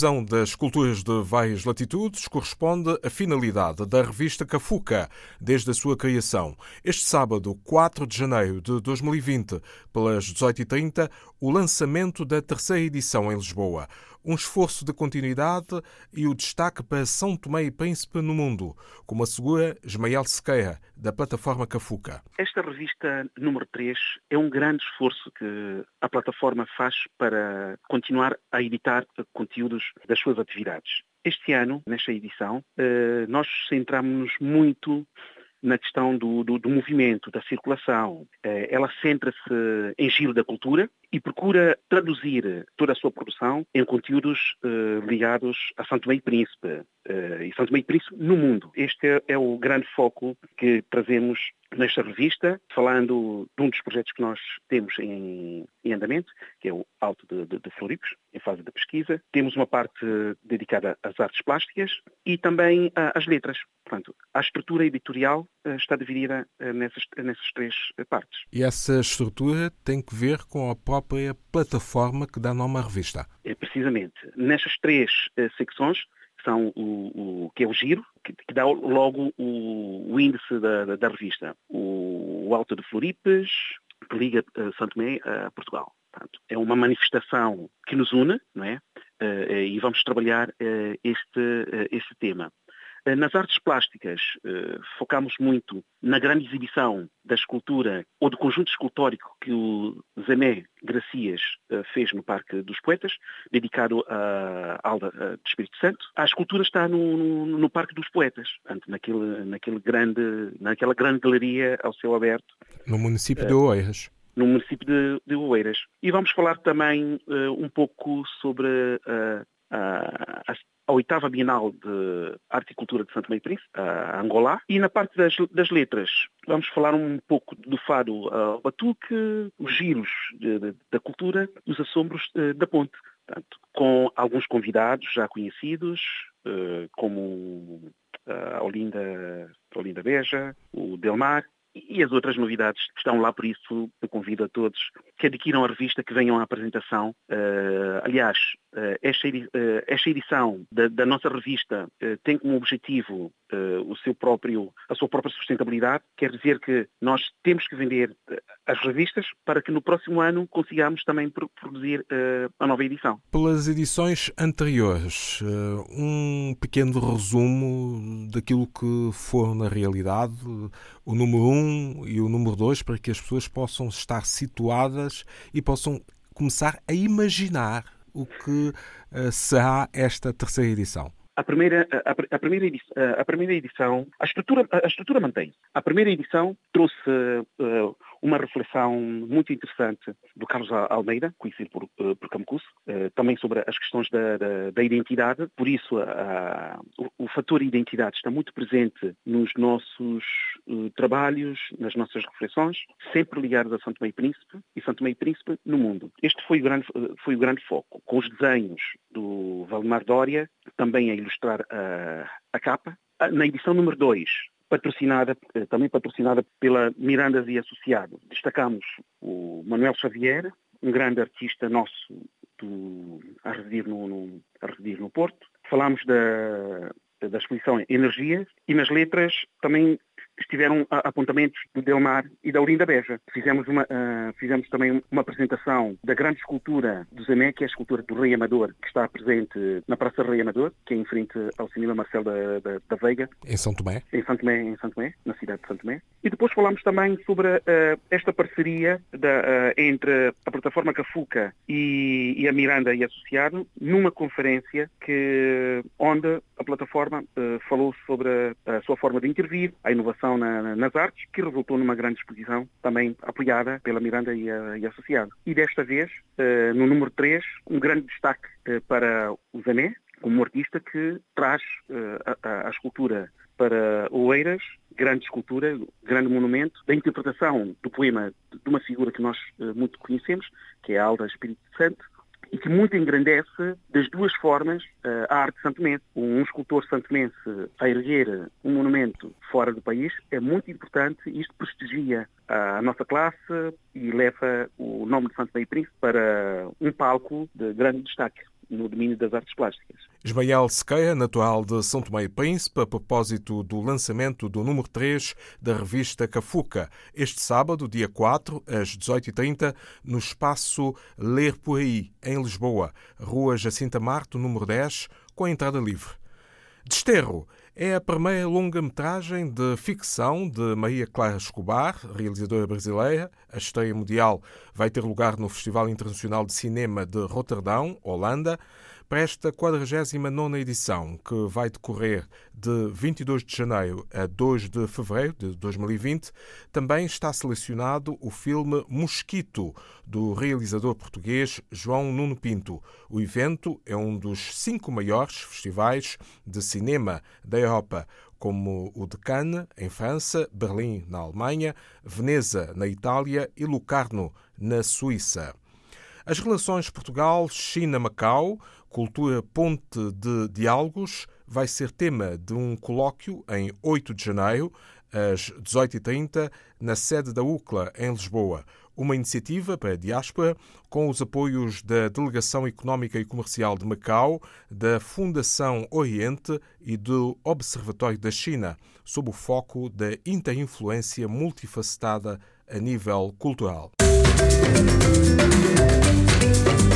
difusão das culturas de várias latitudes corresponde à finalidade da revista Cafuca, desde a sua criação. Este sábado, 4 de janeiro de 2020, pelas 18h30, o lançamento da terceira edição em Lisboa um esforço de continuidade e o destaque para São Tomé e Príncipe no mundo, como assegura Ismael Sequeira, da plataforma Cafuca. Esta revista número 3 é um grande esforço que a plataforma faz para continuar a editar conteúdos das suas atividades. Este ano, nesta edição, eh, nós centramos-nos muito na questão do, do, do movimento, da circulação. Eh, ela centra-se em giro da cultura e procura traduzir toda a sua produção em conteúdos eh, ligados a Santo Meio Príncipe e Santo Meio Príncipe no mundo. Este é, é o grande foco que trazemos nesta revista, falando de um dos projetos que nós temos em, em andamento, que é o Alto de, de, de em fase de pesquisa. Temos uma parte dedicada às artes plásticas e também às letras. Portanto, a estrutura editorial eh, está dividida eh, nessas, nessas três partes. E essa estrutura tem que ver com a própria plataforma que dá nome à revista? É, precisamente. Nestas três secções, são o, o, que é o giro, que, que dá logo o, o índice da, da, da, revista. O, o Alto de Floripes, que liga uh, Santo Tomé a Portugal. Portanto, é uma manifestação que nos une, não é? Uh, e vamos trabalhar uh, este, este tema. Eh, nas artes plásticas, eh, focamos muito na grande exibição da escultura ou do conjunto escultórico que o Zené Gracias eh, fez no Parque dos Poetas, dedicado à Alda de Espírito Santo. A escultura está no, no, no Parque dos Poetas, naquele, naquele grande, naquela grande galeria ao céu aberto. No município de Oeiras no município de, de Oeiras. E vamos falar também uh, um pouco sobre uh, uh, as a oitava Bienal de Arte e Cultura de Santo Meio Príncipe, a Angola. E na parte das, das, letras, vamos falar um pouco do fado ao batuque, os giros de, de, da cultura, os assombros de, da ponte. Portanto, com alguns convidados já conhecidos, eh, como a Olinda, a Olinda Beja, o Delmar, e as outras novidades estão lá, por isso eu convido a todos que adquiram a revista, que venham à apresentação. Uh, aliás, uh, esta, uh, edição da, da nossa revista tem como objetivo o seu próprio, a sua própria sustentabilidade, quer dizer que nós temos que vender as revistas para que no próximo ano consigamos também produzir a nova edição. Pelas edições anteriores, um pequeno resumo daquilo que foram na realidade o número 1 um e o número 2 para que as pessoas possam estar situadas e possam começar a imaginar o que será esta terceira edição. A primeira, a, a, primeira edição, a primeira edição, a estrutura, a estrutura mantém-se. A primeira edição trouxe uh, uma reflexão muito interessante do Carlos Almeida, conhecido por, eh, por Camcus, também sobre as questões da, da, da identidade. Por isso, a, o, o, fator identidade está muito presente nos nossos uh, trabalhos, nas nossas reflexões, sempre ligados a Santo Meio Príncipe e Santo Meio Príncipe no mundo. Este foi o grande, foi o grande foco, com os desenhos do Valdemar Dória, também a ilustrar a, a capa. Na edição número 2, patrocinada, eh, também patrocinada pela Mirandas e Associado. Destacamos o Manuel Xavier, um grande artista nosso a, residir no, no, a residir no Porto. Falámos da, da exposição Energias e nas letras também estiveram apontamentos do Delmar e da Olinda Beja. Fizemos, uma, uh, fizemos também uma apresentação da grande escultura do Zemé, que é a escultura do Rei Amador, que está presente na Praça Rei Amador, que é em frente ao Cinema Marcel da, da, da, Veiga. Em São Tomé? Em São Tomé, em São Tomé, na cidade de São Tomé. E depois falámos também sobre uh, esta parceria da, uh, entre a plataforma Cafuca e, e, a Miranda e Associado, numa conferência que, onde a plataforma falou sobre a, sua forma de intervir, a inovação na, nas artes, que resultou numa grande exposição, também apoiada pela Miranda e, a, e Associado. E desta vez, uh, no número 3, um grande destaque uh, para o Zané, como artista que traz a, a, escultura para Oeiras, grande escultura, grande monumento, da interpretação do poema de uma figura que nós muito conhecemos, que é a Alda Espírito Santo, e que muito engrandece das duas formas eh, a arte santomense. Um escultor santomense a erguer um monumento fora do país é muito importante e isto prestigia a nossa classe e leva o nome de Santo Meio Príncipe para um palco de grande destaque no domínio das artes plásticas. Ismael Sequeira, natural de São Tomé e Príncipe, a propósito do lançamento do número 3 da revista Cafuca, este sábado, dia 4, às 18h30, no espaço Ler Por Aí, em Lisboa, Rua Jacinta Marto, número 10, com a entrada livre. Desterro é a primeira longa-metragem de ficção de Maria Clara Escobar, realizadora brasileira. A estreia mundial vai ter lugar no Festival Internacional de Cinema de Roterdão, Holanda para esta 49 edição, que vai decorrer de 22 de janeiro a 2 de fevereiro de 2020, também está selecionado o filme Mosquito, do realizador português João Nuno Pinto. O evento é um dos cinco maiores festivais de cinema da Europa, como o de Cannes, em França, Berlim, na Alemanha, Veneza, na Itália e Lucarno, na Suíça. As relações Portugal-China-Macau Cultura Ponte de Diálogos vai ser tema de um colóquio em 8 de janeiro, às 18h30, na sede da UCLA, em Lisboa. Uma iniciativa para a diáspora com os apoios da Delegação Económica e Comercial de Macau, da Fundação Oriente e do Observatório da China, sob o foco da interinfluência multifacetada a nível cultural. Música thank you.